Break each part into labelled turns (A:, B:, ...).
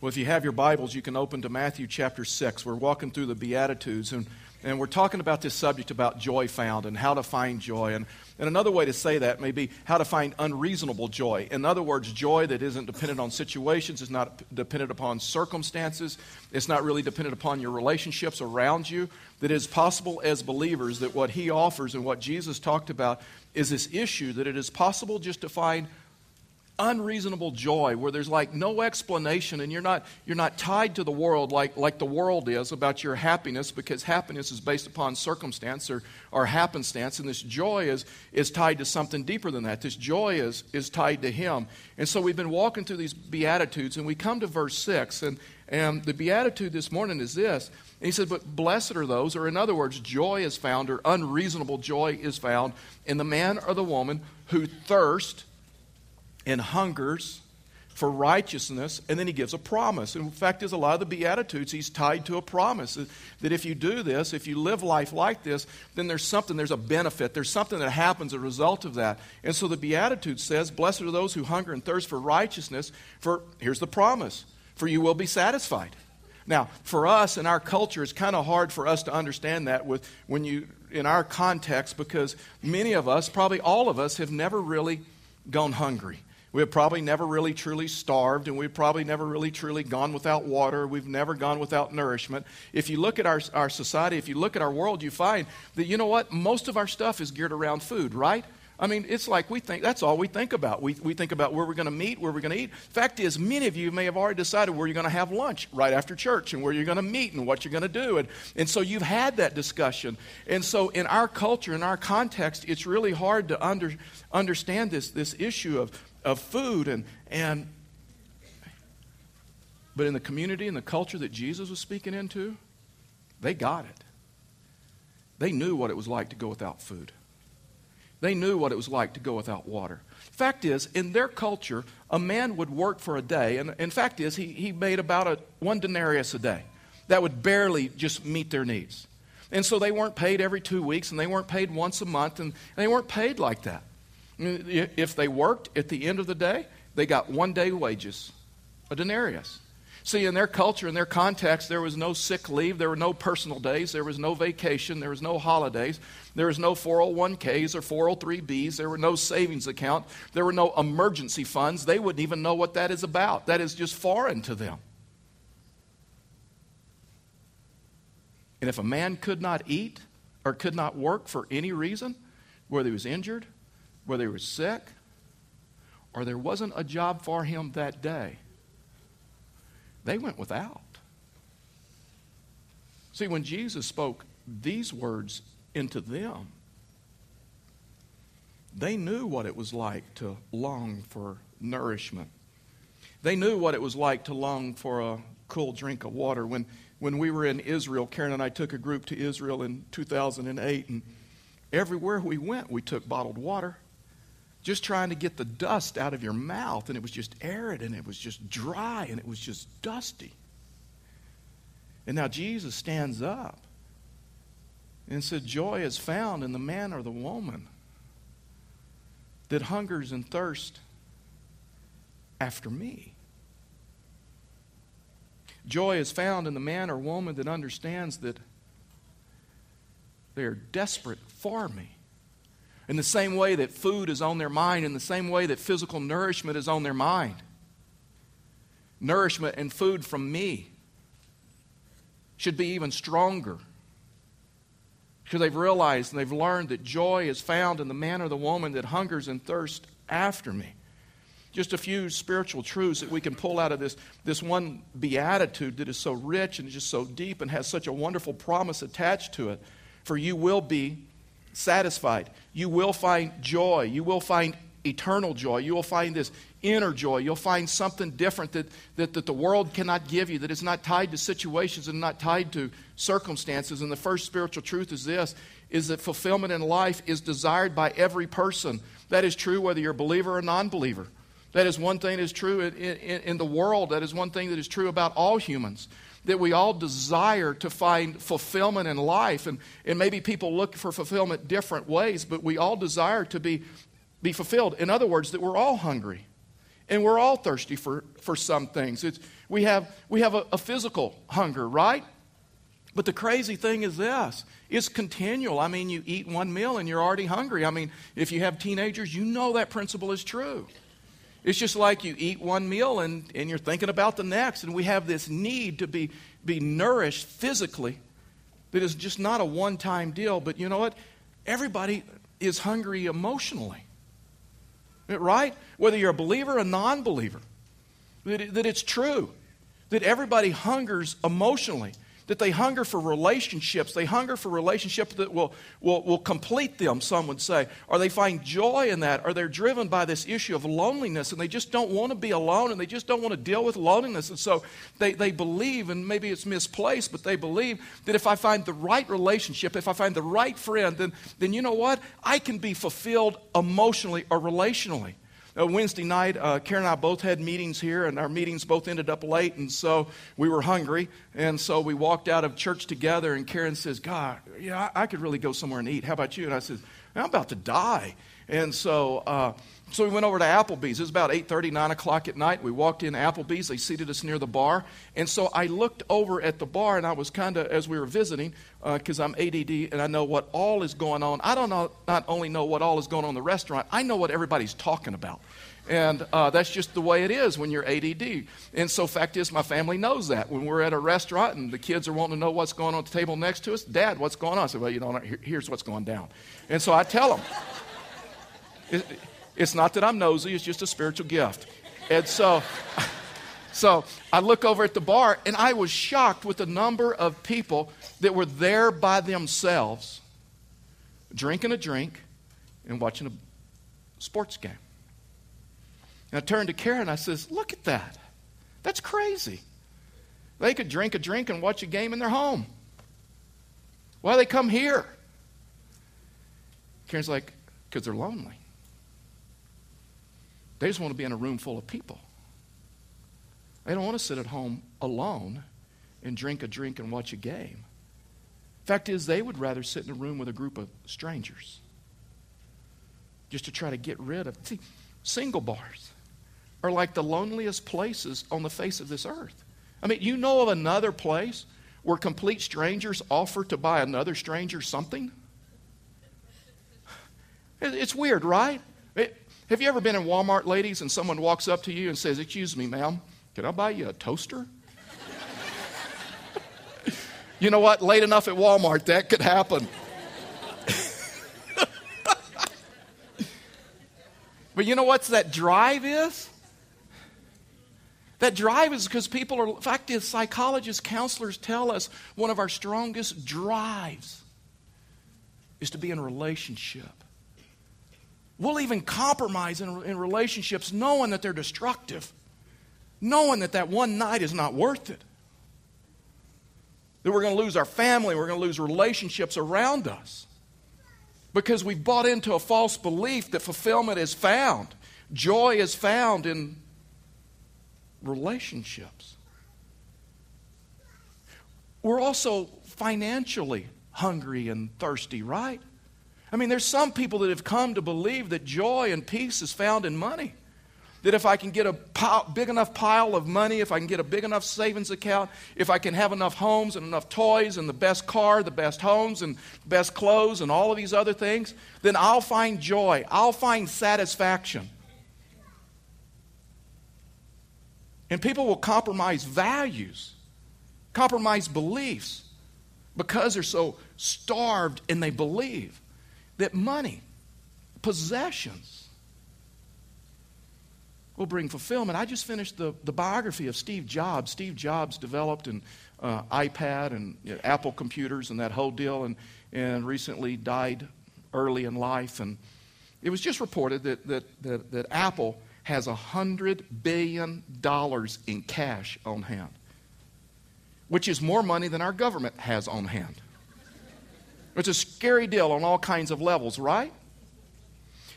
A: Well, if you have your Bibles, you can open to Matthew chapter 6. We're walking through the Beatitudes, and, and we're talking about this subject about joy found and how to find joy. And, and another way to say that may be how to find unreasonable joy. In other words, joy that isn't dependent on situations, is not dependent upon circumstances, it's not really dependent upon your relationships around you. That is possible as believers that what He offers and what Jesus talked about is this issue that it is possible just to find unreasonable joy where there's like no explanation and you're not you're not tied to the world like like the world is about your happiness because happiness is based upon circumstance or, or happenstance. And this joy is is tied to something deeper than that. This joy is is tied to him. And so we've been walking through these beatitudes and we come to verse 6 and and the beatitude this morning is this. And he said, But blessed are those, or in other words, joy is found, or unreasonable joy is found in the man or the woman who thirst and hungers for righteousness, and then he gives a promise. And In fact, there's a lot of the Beatitudes, he's tied to a promise that if you do this, if you live life like this, then there's something, there's a benefit, there's something that happens as a result of that. And so the Beatitude says, Blessed are those who hunger and thirst for righteousness, for here's the promise, for you will be satisfied. Now, for us in our culture, it's kind of hard for us to understand that with when you in our context because many of us, probably all of us, have never really gone hungry. We have probably never really truly starved, and we've probably never really truly gone without water. We've never gone without nourishment. If you look at our, our society, if you look at our world, you find that, you know what? Most of our stuff is geared around food, right? I mean, it's like we think, that's all we think about. We, we think about where we're going to meet, where we're going to eat. Fact is, many of you may have already decided where you're going to have lunch right after church and where you're going to meet and what you're going to do. And, and so you've had that discussion. And so in our culture, in our context, it's really hard to under, understand this, this issue of, of food. And, and, but in the community and the culture that Jesus was speaking into, they got it. They knew what it was like to go without food. They knew what it was like to go without water. Fact is, in their culture, a man would work for a day, and in fact is, he, he made about a, one denarius a day. That would barely just meet their needs. And so they weren't paid every two weeks, and they weren't paid once a month, and they weren't paid like that. If they worked at the end of the day, they got one day wages, a denarius. See, in their culture, in their context, there was no sick leave, there were no personal days, there was no vacation, there was no holidays, there was no 401ks or 403bs, there were no savings account, there were no emergency funds. They wouldn't even know what that is about. That is just foreign to them. And if a man could not eat or could not work for any reason, whether he was injured, whether he was sick, or there wasn't a job for him that day, they went without. See, when Jesus spoke these words into them, they knew what it was like to long for nourishment. They knew what it was like to long for a cool drink of water. When, when we were in Israel, Karen and I took a group to Israel in 2008, and everywhere we went, we took bottled water just trying to get the dust out of your mouth, and it was just arid and it was just dry and it was just dusty. And now Jesus stands up and said, Joy is found in the man or the woman that hungers and thirsts after me. Joy is found in the man or woman that understands that they are desperate for me. In the same way that food is on their mind, in the same way that physical nourishment is on their mind. Nourishment and food from me should be even stronger because they've realized and they've learned that joy is found in the man or the woman that hungers and thirsts after me. Just a few spiritual truths that we can pull out of this, this one beatitude that is so rich and just so deep and has such a wonderful promise attached to it. For you will be satisfied. You will find joy. You will find eternal joy. You will find this inner joy. You'll find something different that, that, that the world cannot give you, that is not tied to situations and not tied to circumstances. And the first spiritual truth is this is that fulfillment in life is desired by every person. That is true whether you're a believer or non believer. That is one thing that is true in, in, in the world. That is one thing that is true about all humans that we all desire to find fulfillment in life. And, and maybe people look for fulfillment different ways, but we all desire to be, be fulfilled. In other words, that we're all hungry and we're all thirsty for, for some things. It's, We have, we have a, a physical hunger, right? But the crazy thing is this it's continual. I mean, you eat one meal and you're already hungry. I mean, if you have teenagers, you know that principle is true. It's just like you eat one meal and, and you're thinking about the next. And we have this need to be, be nourished physically that is just not a one time deal. But you know what? Everybody is hungry emotionally. Right? Whether you're a believer or a non believer, that, that it's true. That everybody hungers emotionally that they hunger for relationships. They hunger for relationships that will, will, will complete them, some would say. Or they find joy in that, or they're driven by this issue of loneliness and they just don't want to be alone and they just don't want to deal with loneliness. And so they, they believe, and maybe it's misplaced, but they believe that if I find the right relationship, if I find the right friend, then, then you know what? I can be fulfilled emotionally or relationally uh, Wednesday night, uh, Karen and I both had meetings here, and our meetings both ended up late, and so we were hungry. And so we walked out of church together, and Karen says, God, yeah, I, I could really go somewhere and eat. How about you? And I said, I'm about to die. And so, uh, so we went over to Applebee's. It was about 8.30, 9 o'clock at night. We walked in Applebee's. They seated us near the bar. And so I looked over at the bar, and I was kind of, as we were visiting, because uh, I'm ADD and I know what all is going on. I don't know, not only know what all is going on in the restaurant, I know what everybody's talking about. And uh, that's just the way it is when you're ADD. And so, fact is, my family knows that. When we're at a restaurant and the kids are wanting to know what's going on at the table next to us, Dad, what's going on? I said, Well, you know, here's what's going down. And so I tell them. It, it's not that I'm nosy, it's just a spiritual gift. And so, so I look over at the bar and I was shocked with the number of people that were there by themselves, drinking a drink and watching a sports game. And I turned to Karen and I says, Look at that. That's crazy. They could drink a drink and watch a game in their home. Why they come here? Karen's like, because they're lonely. They just want to be in a room full of people. They don't want to sit at home alone and drink a drink and watch a game. Fact is, they would rather sit in a room with a group of strangers just to try to get rid of. See, single bars are like the loneliest places on the face of this earth. I mean, you know of another place where complete strangers offer to buy another stranger something? It's weird, right? Have you ever been in Walmart, ladies, and someone walks up to you and says, Excuse me, ma'am, can I buy you a toaster? you know what? Late enough at Walmart, that could happen. but you know what that drive is? That drive is because people are, in fact, as psychologists, counselors tell us one of our strongest drives is to be in a relationship. We'll even compromise in, in relationships knowing that they're destructive, knowing that that one night is not worth it. That we're going to lose our family, we're going to lose relationships around us because we've bought into a false belief that fulfillment is found, joy is found in relationships. We're also financially hungry and thirsty, right? I mean, there's some people that have come to believe that joy and peace is found in money. That if I can get a pile, big enough pile of money, if I can get a big enough savings account, if I can have enough homes and enough toys and the best car, the best homes and best clothes and all of these other things, then I'll find joy. I'll find satisfaction. And people will compromise values, compromise beliefs because they're so starved and they believe that money, possessions, will bring fulfillment. I just finished the, the biography of Steve Jobs. Steve Jobs developed an uh, iPad and you know, Apple computers and that whole deal, and, and recently died early in life. And it was just reported that, that, that, that Apple has $100 billion in cash on hand, which is more money than our government has on hand. It's a scary deal on all kinds of levels, right?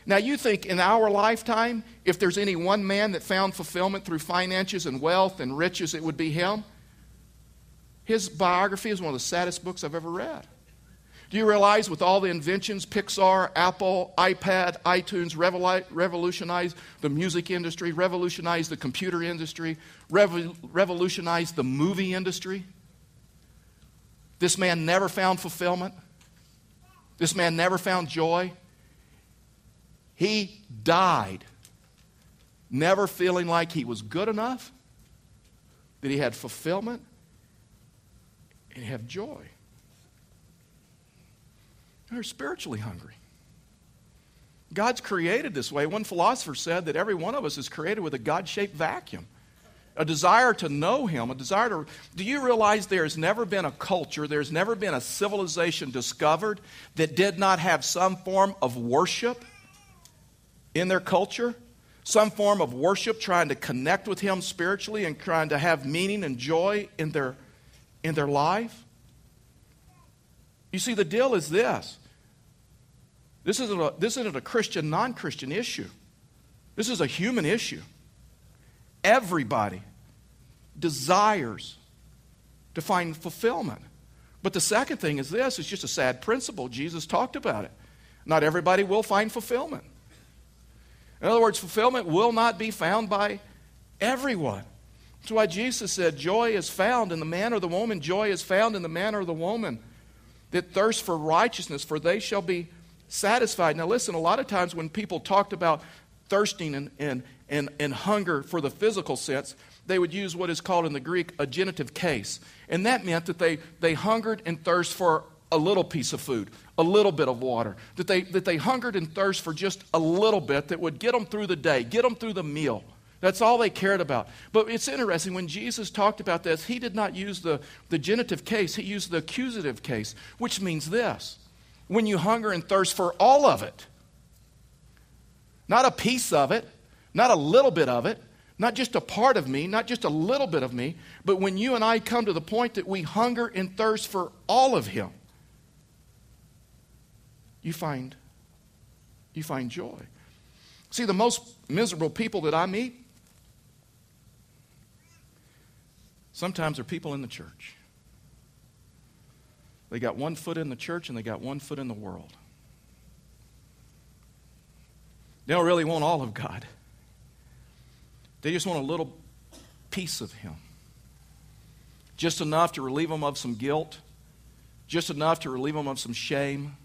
A: Now, you think in our lifetime, if there's any one man that found fulfillment through finances and wealth and riches, it would be him? His biography is one of the saddest books I've ever read. Do you realize with all the inventions, Pixar, Apple, iPad, iTunes revolutionized the music industry, revolutionized the computer industry, revolutionized the movie industry? This man never found fulfillment. This man never found joy. He died never feeling like he was good enough, that he had fulfillment, and he had joy. They're spiritually hungry. God's created this way. One philosopher said that every one of us is created with a God shaped vacuum a desire to know Him, a desire to. Do you realize there's never been a culture, there's never been a civilization discovered that did not have some form of worship in their culture? Some form of worship, trying to connect with Him spiritually and trying to have meaning and joy in their, in their life? You see, the deal is this this isn't a, this isn't a Christian, non Christian issue. This is a human issue. Everybody desires to find fulfillment. But the second thing is this it's just a sad principle. Jesus talked about it. Not everybody will find fulfillment. In other words, fulfillment will not be found by everyone. That's why Jesus said, Joy is found in the man or the woman, joy is found in the man or the woman that thirst for righteousness, for they shall be satisfied. Now, listen, a lot of times when people talked about thirsting and, and, and, and hunger for the physical sense, they would use what is called in the Greek a genitive case. And that meant that they, they hungered and thirst for a little piece of food, a little bit of water, that they, that they hungered and thirst for just a little bit that would get them through the day, get them through the meal. That's all they cared about. But it's interesting, when Jesus talked about this, he did not use the, the genitive case, he used the accusative case, which means this when you hunger and thirst for all of it. Not a piece of it, not a little bit of it, not just a part of me, not just a little bit of me, but when you and I come to the point that we hunger and thirst for all of Him, you find, you find joy. See, the most miserable people that I meet sometimes are people in the church. They got one foot in the church and they got one foot in the world. They don't really want all of God, they just want a little piece of Him. Just enough to relieve them of some guilt, just enough to relieve them of some shame,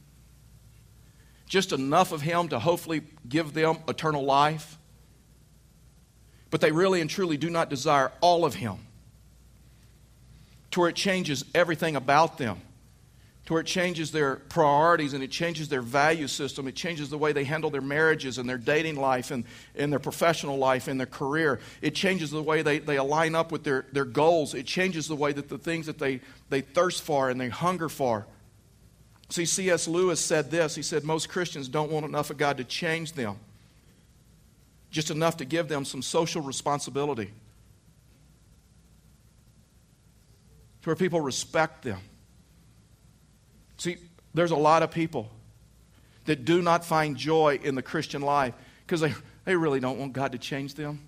A: just enough of Him to hopefully give them eternal life. But they really and truly do not desire all of Him. To where it changes everything about them to where it changes their priorities and it changes their value system. It changes the way they handle their marriages and their dating life and, and their professional life and their career. It changes the way they, they align up with their, their goals. It changes the way that the things that they, they thirst for and they hunger for. See, C.S. Lewis said this. He said, Most Christians don't want enough of God to change them, just enough to give them some social responsibility. To where people respect them See, there's a lot of people that do not find joy in the Christian life because they, they really don't want God to change them.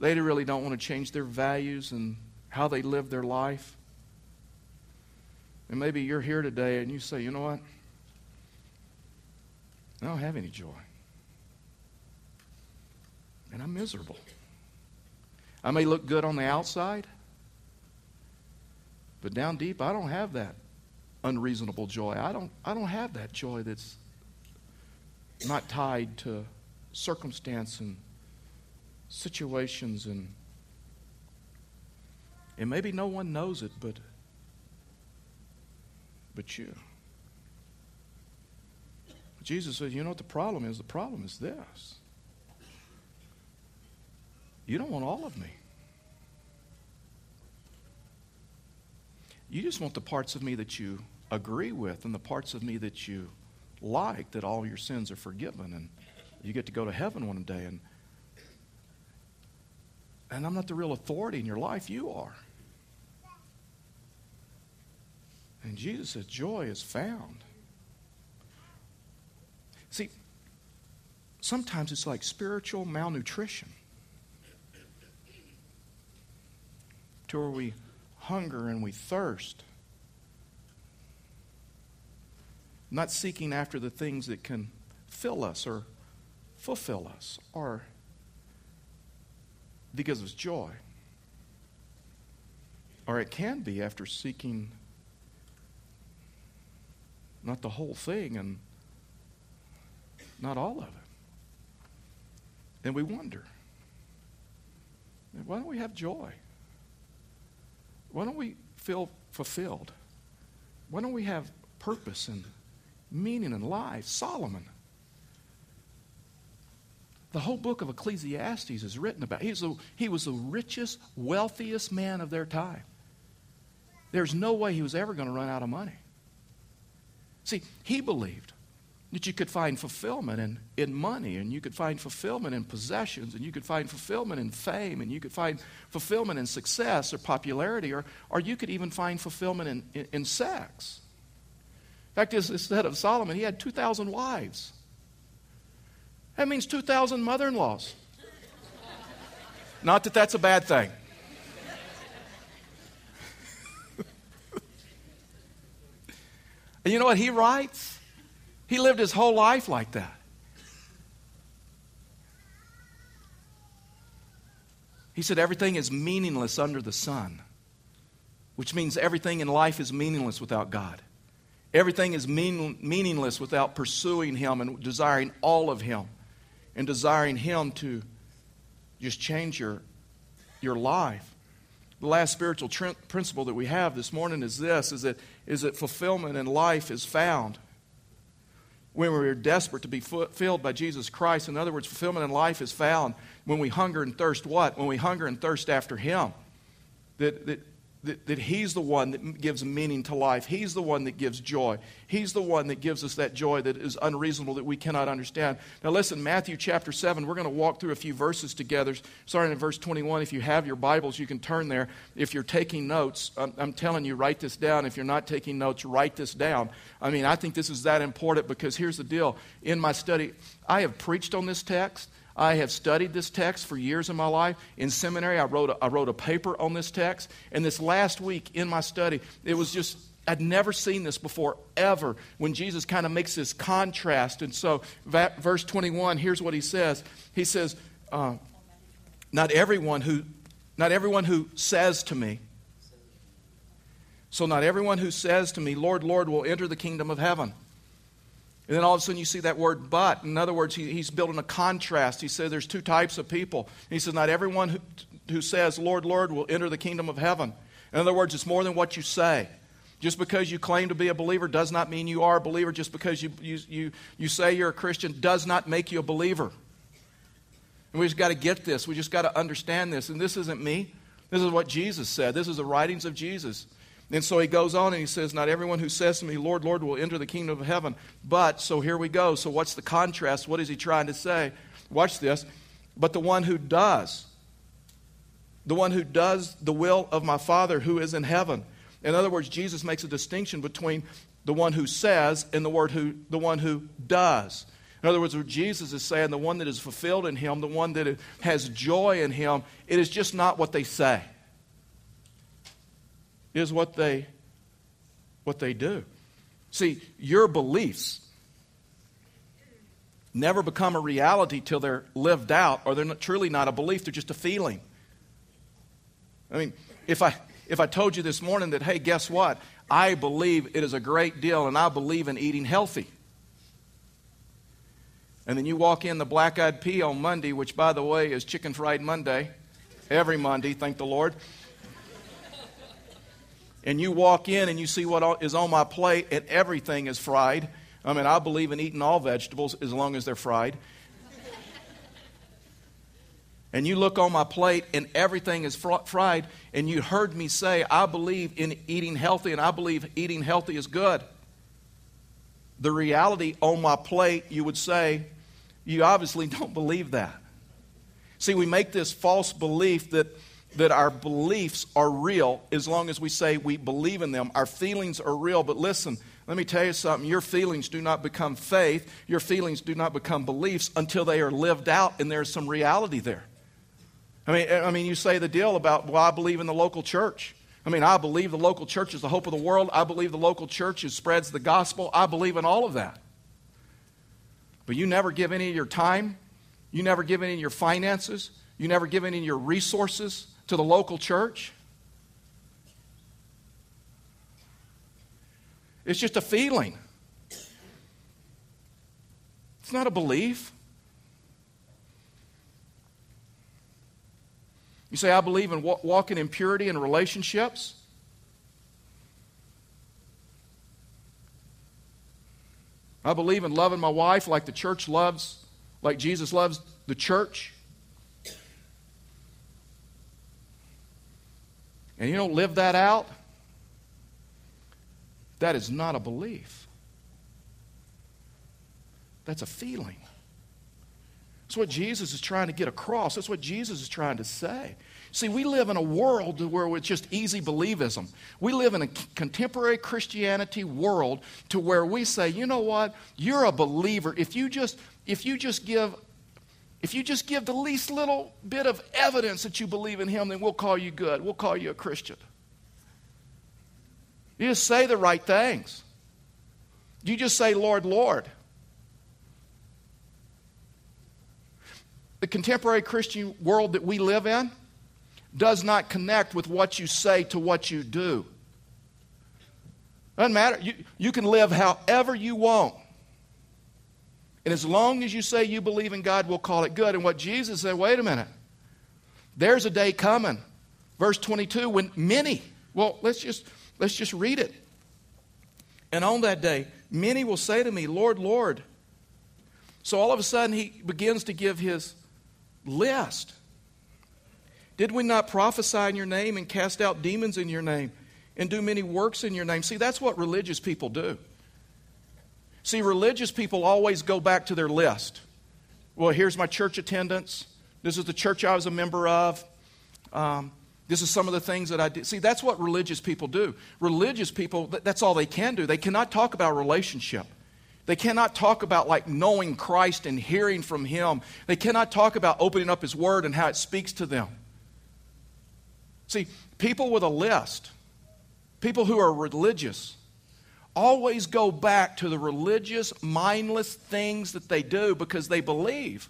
A: They really don't want to change their values and how they live their life. And maybe you're here today and you say, you know what? I don't have any joy. And I'm miserable. I may look good on the outside, but down deep, I don't have that unreasonable joy. I don't, I don't have that joy that's not tied to circumstance and situations and and maybe no one knows it but but you. Jesus says you know what the problem is? The problem is this. You don't want all of me You just want the parts of me that you agree with and the parts of me that you like, that all your sins are forgiven and you get to go to heaven one day. And, and I'm not the real authority in your life, you are. And Jesus says, joy is found. See, sometimes it's like spiritual malnutrition. To where we hunger and we thirst not seeking after the things that can fill us or fulfill us or because of joy. Or it can be after seeking not the whole thing and not all of it. And we wonder why don't we have joy? Why don't we feel fulfilled? Why don't we have purpose and meaning in life? Solomon. The whole book of Ecclesiastes is written about. He was, the, he was the richest, wealthiest man of their time. There's no way he was ever going to run out of money. See, he believed that you could find fulfillment in, in money, and you could find fulfillment in possessions, and you could find fulfillment in fame, and you could find fulfillment in success or popularity, or, or you could even find fulfillment in, in, in sex. In fact, instead of Solomon, he had 2,000 wives. That means 2,000 mother in laws. Not that that's a bad thing. and you know what he writes? He lived his whole life like that. He said, Everything is meaningless under the sun, which means everything in life is meaningless without God. Everything is mean, meaningless without pursuing Him and desiring all of Him and desiring Him to just change your, your life. The last spiritual tr- principle that we have this morning is this is that, is that fulfillment in life is found when we're desperate to be filled by Jesus Christ. In other words, fulfillment in life is found when we hunger and thirst what? When we hunger and thirst after Him. That, that that, that He's the one that gives meaning to life. He's the one that gives joy. He's the one that gives us that joy that is unreasonable, that we cannot understand. Now, listen, Matthew chapter 7, we're going to walk through a few verses together. Starting in verse 21, if you have your Bibles, you can turn there. If you're taking notes, I'm, I'm telling you, write this down. If you're not taking notes, write this down. I mean, I think this is that important because here's the deal. In my study, I have preached on this text. I have studied this text for years in my life. In seminary, I wrote, a, I wrote a paper on this text. And this last week in my study, it was just, I'd never seen this before, ever, when Jesus kind of makes this contrast. And so, verse 21, here's what he says He says, uh, Not everyone who not everyone who says to me, so not everyone who says to me, Lord, Lord, will enter the kingdom of heaven and then all of a sudden you see that word but. In other words, he, he's building a contrast. He says there's two types of people. He says, Not everyone who, who says, Lord, Lord, will enter the kingdom of heaven. In other words, it's more than what you say. Just because you claim to be a believer does not mean you are a believer. Just because you, you, you, you say you're a Christian does not make you a believer. And we just got to get this. We just got to understand this. And this isn't me. This is what Jesus said. This is the writings of Jesus. And so he goes on and he says, Not everyone who says to me, Lord, Lord, will enter the kingdom of heaven. But, so here we go. So what's the contrast? What is he trying to say? Watch this. But the one who does, the one who does the will of my Father who is in heaven. In other words, Jesus makes a distinction between the one who says and the, word who, the one who does. In other words, what Jesus is saying, the one that is fulfilled in him, the one that has joy in him, it is just not what they say is what they what they do. See, your beliefs never become a reality till they're lived out or they're not, truly not a belief, they're just a feeling. I mean, if I if I told you this morning that hey, guess what? I believe it is a great deal and I believe in eating healthy. And then you walk in the black eyed pea on Monday, which, by the way, is Chicken Fried Monday, every Monday, thank the Lord and you walk in and you see what is on my plate and everything is fried. I mean, I believe in eating all vegetables as long as they're fried. and you look on my plate and everything is fr- fried, and you heard me say, I believe in eating healthy and I believe eating healthy is good. The reality on my plate, you would say, you obviously don't believe that. See, we make this false belief that that our beliefs are real as long as we say we believe in them. Our feelings are real, but listen, let me tell you something. Your feelings do not become faith, your feelings do not become beliefs until they are lived out and there's some reality there. I mean, I mean, you say the deal about, well, I believe in the local church. I mean, I believe the local church is the hope of the world. I believe the local church is, spreads the gospel. I believe in all of that. But you never give any of your time, you never give any of your finances, you never give any of your resources to the local church. It's just a feeling. It's not a belief. You say, I believe in walking in purity in relationships. I believe in loving my wife like the church loves, like Jesus loves the church. And you don't live that out, that is not a belief. That's a feeling. That's what Jesus is trying to get across. That's what Jesus is trying to say. See, we live in a world where it's just easy believism. We live in a contemporary Christianity world to where we say, you know what? You're a believer. If you just if you just give if you just give the least little bit of evidence that you believe in him, then we'll call you good. We'll call you a Christian. You just say the right things. You just say, Lord, Lord. the contemporary Christian world that we live in does not connect with what you say to what you do. Doesn't matter. You, you can live however you want. And as long as you say you believe in God, we'll call it good. And what Jesus said, wait a minute. There's a day coming. Verse 22, when many, well, let's just let's just read it. And on that day, many will say to me, Lord, Lord. So all of a sudden he begins to give his list. Did we not prophesy in your name and cast out demons in your name and do many works in your name? See, that's what religious people do. See, religious people always go back to their list. Well, here's my church attendance. This is the church I was a member of. Um, this is some of the things that I did. See, that's what religious people do. Religious people, that's all they can do. They cannot talk about relationship. They cannot talk about like knowing Christ and hearing from Him. They cannot talk about opening up His Word and how it speaks to them. See, people with a list, people who are religious, always go back to the religious, mindless things that they do because they believe.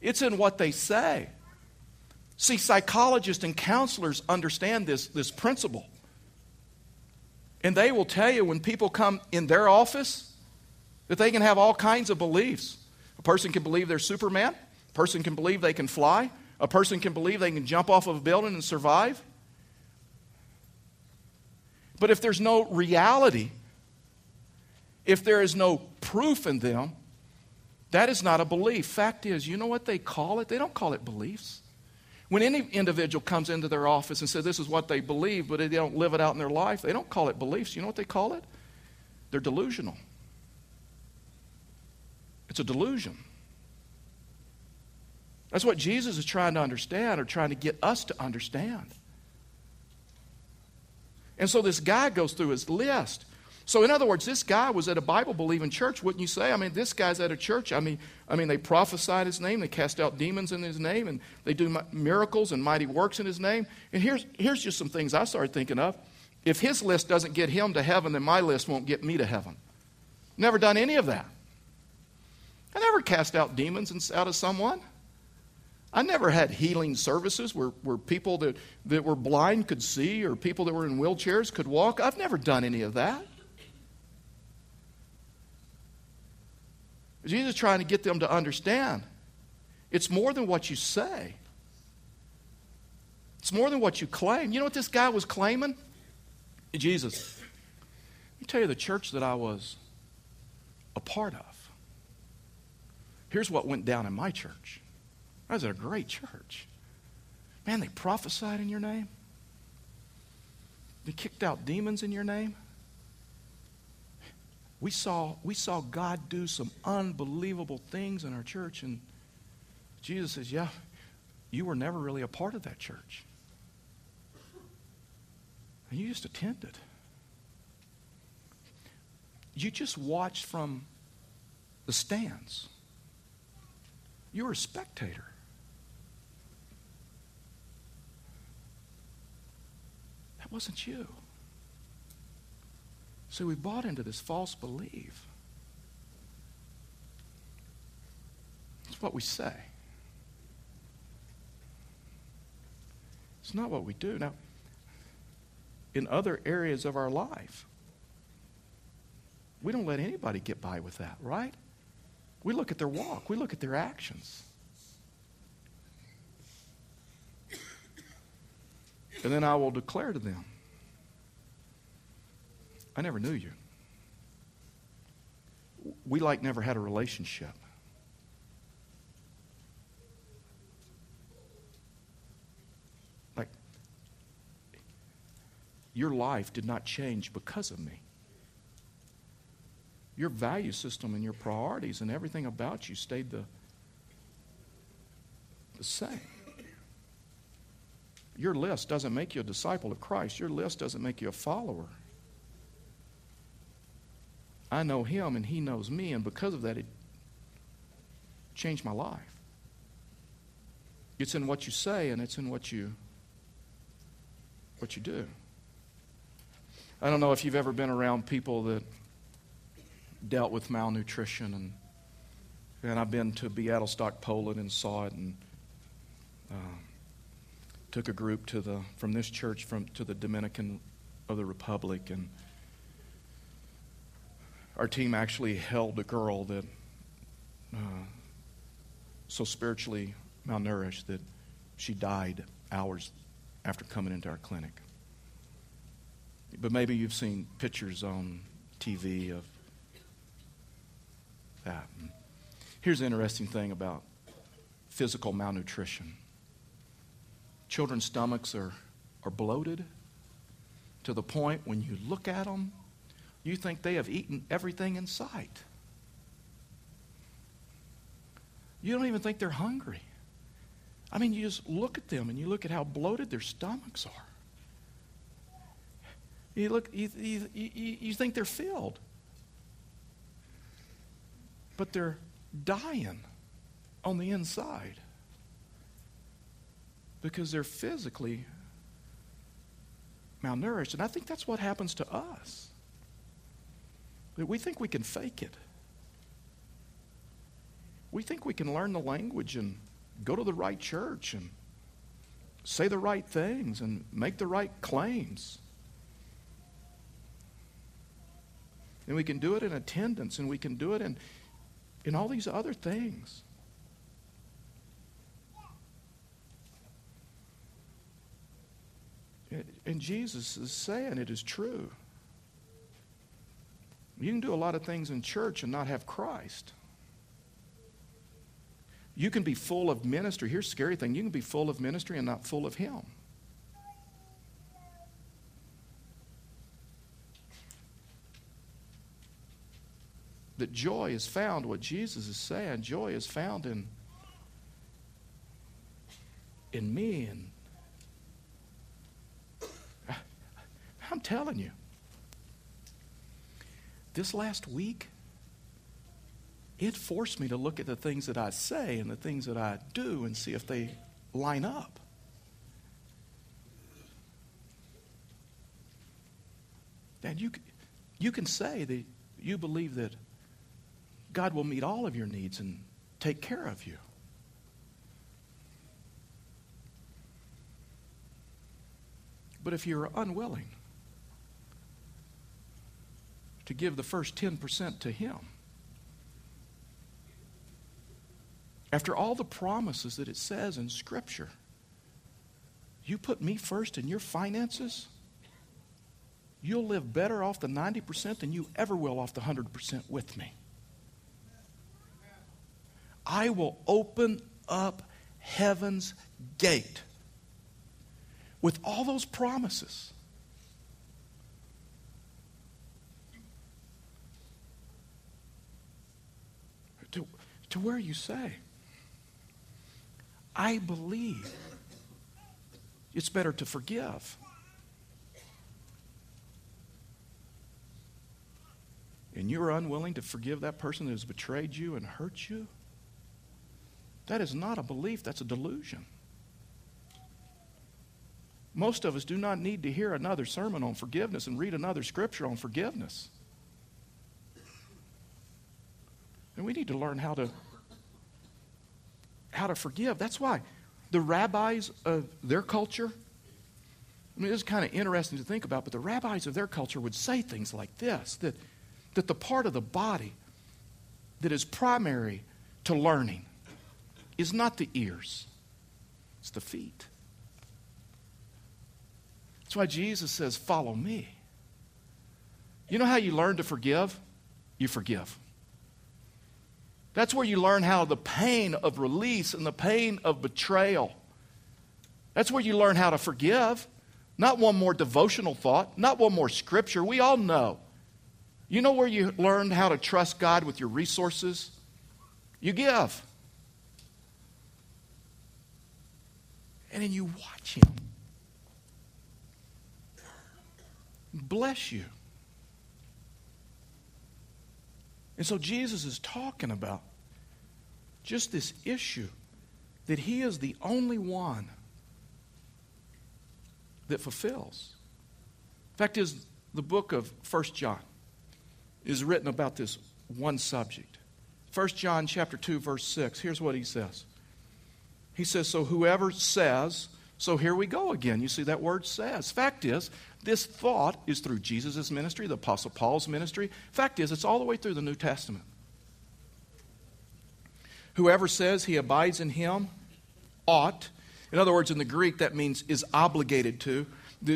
A: It's in what they say. See, psychologists and counselors understand this, this principle. And they will tell you when people come in their office that they can have all kinds of beliefs. A person can believe they're Superman, a person can believe they can fly, a person can believe they can jump off of a building and survive. But if there's no reality, if there is no proof in them, that is not a belief. Fact is, you know what they call it? They don't call it beliefs. When any individual comes into their office and says this is what they believe, but they don't live it out in their life, they don't call it beliefs. You know what they call it? They're delusional. It's a delusion. That's what Jesus is trying to understand or trying to get us to understand. And so this guy goes through his list. So in other words, this guy was at a Bible believing church, wouldn't you say? I mean, this guy's at a church. I mean, I mean, they prophesied his name, they cast out demons in his name, and they do miracles and mighty works in his name. And here's here's just some things I started thinking of. If his list doesn't get him to heaven, then my list won't get me to heaven. Never done any of that. I never cast out demons out of someone. I never had healing services where, where people that, that were blind could see or people that were in wheelchairs could walk. I've never done any of that. Jesus is trying to get them to understand it's more than what you say, it's more than what you claim. You know what this guy was claiming? Jesus. Let me tell you the church that I was a part of. Here's what went down in my church. I was a great church. Man, they prophesied in your name. They kicked out demons in your name. We saw, we saw God do some unbelievable things in our church, and Jesus says, Yeah, you were never really a part of that church. And you just attended. You just watched from the stands. You were a spectator. That wasn't you. See, we bought into this false belief. It's what we say. It's not what we do. Now, in other areas of our life, we don't let anybody get by with that, right? We look at their walk, we look at their actions. And then I will declare to them, I never knew you. We like never had a relationship. Like, your life did not change because of me. Your value system and your priorities and everything about you stayed the, the same. Your list doesn't make you a disciple of Christ. Your list doesn't make you a follower. I know him and he knows me, and because of that, it changed my life. It's in what you say and it's in what you what you do. I don't know if you've ever been around people that dealt with malnutrition and and I've been to Bialystok, Poland, and saw it, and uh, took a group to the from this church from to the Dominican of the Republic, and our team actually held a girl that uh, so spiritually malnourished that she died hours after coming into our clinic. But maybe you've seen pictures on TV of that. Here's the interesting thing about physical malnutrition children's stomachs are, are bloated to the point when you look at them, you think they have eaten everything in sight. You don't even think they're hungry. I mean, you just look at them and you look at how bloated their stomachs are. You look, you, you, you, you think they're filled, but they're dying on the inside because they're physically malnourished. And I think that's what happens to us. That we think we can fake it. We think we can learn the language and go to the right church and say the right things and make the right claims. And we can do it in attendance and we can do it in, in all these other things. And Jesus is saying it is true. You can do a lot of things in church and not have Christ. You can be full of ministry. Here's the scary thing you can be full of ministry and not full of Him. That joy is found, what Jesus is saying, joy is found in, in me and I'm telling you. This last week, it forced me to look at the things that I say and the things that I do and see if they line up. And you, you can say that you believe that God will meet all of your needs and take care of you. But if you're unwilling, to give the first 10% to Him. After all the promises that it says in Scripture, you put me first in your finances, you'll live better off the 90% than you ever will off the 100% with me. I will open up heaven's gate with all those promises. To where you say, I believe it's better to forgive. And you're unwilling to forgive that person that has betrayed you and hurt you? That is not a belief, that's a delusion. Most of us do not need to hear another sermon on forgiveness and read another scripture on forgiveness. And we need to learn how to how to forgive. That's why the rabbis of their culture I mean, it's kind of interesting to think about, but the rabbis of their culture would say things like this that, that the part of the body that is primary to learning is not the ears, it's the feet. That's why Jesus says, Follow me. You know how you learn to forgive? You forgive. That's where you learn how the pain of release and the pain of betrayal. That's where you learn how to forgive. Not one more devotional thought, not one more scripture. We all know. You know where you learn how to trust God with your resources? You give. And then you watch Him bless you. And so Jesus is talking about just this issue that He is the only one that fulfills. Fact is, the book of First John is written about this one subject. First John chapter 2 verse 6. Here's what he says. He says, "So whoever says, so here we go again. You see that word says. Fact is, this thought is through Jesus' ministry, the Apostle Paul's ministry. Fact is, it's all the way through the New Testament. Whoever says he abides in him ought in other words, in the Greek, that means is obligated to.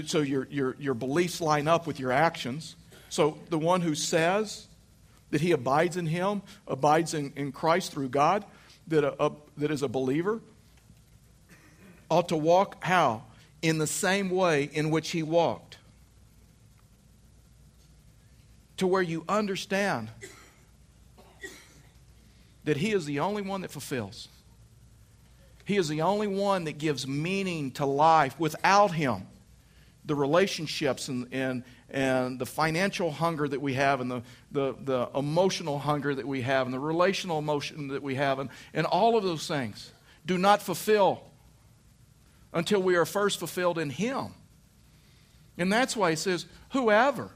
A: So your, your, your beliefs line up with your actions. So the one who says that he abides in him, abides in, in Christ through God, that, a, a, that is a believer, ought to walk how? In the same way in which he walked. To where you understand that he is the only one that fulfills. He is the only one that gives meaning to life. Without Him, the relationships and, and, and the financial hunger that we have, and the, the, the emotional hunger that we have, and the relational emotion that we have, and, and all of those things do not fulfill until we are first fulfilled in Him. And that's why He says, Whoever,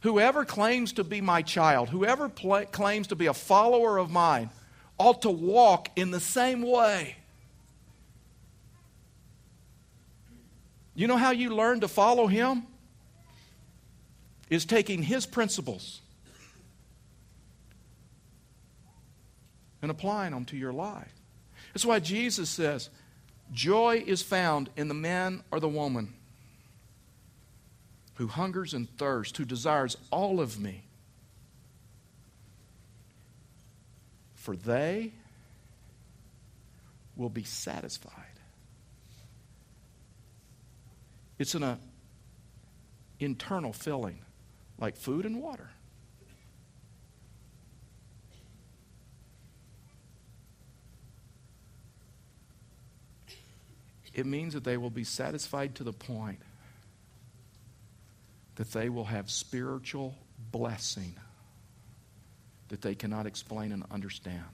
A: whoever claims to be my child, whoever pl- claims to be a follower of mine, ought to walk in the same way You know how you learn to follow Him? Is taking His principles and applying them to your life. That's why Jesus says, Joy is found in the man or the woman who hungers and thirsts, who desires all of me. For they will be satisfied. It's an uh, internal filling, like food and water. It means that they will be satisfied to the point that they will have spiritual blessing that they cannot explain and understand.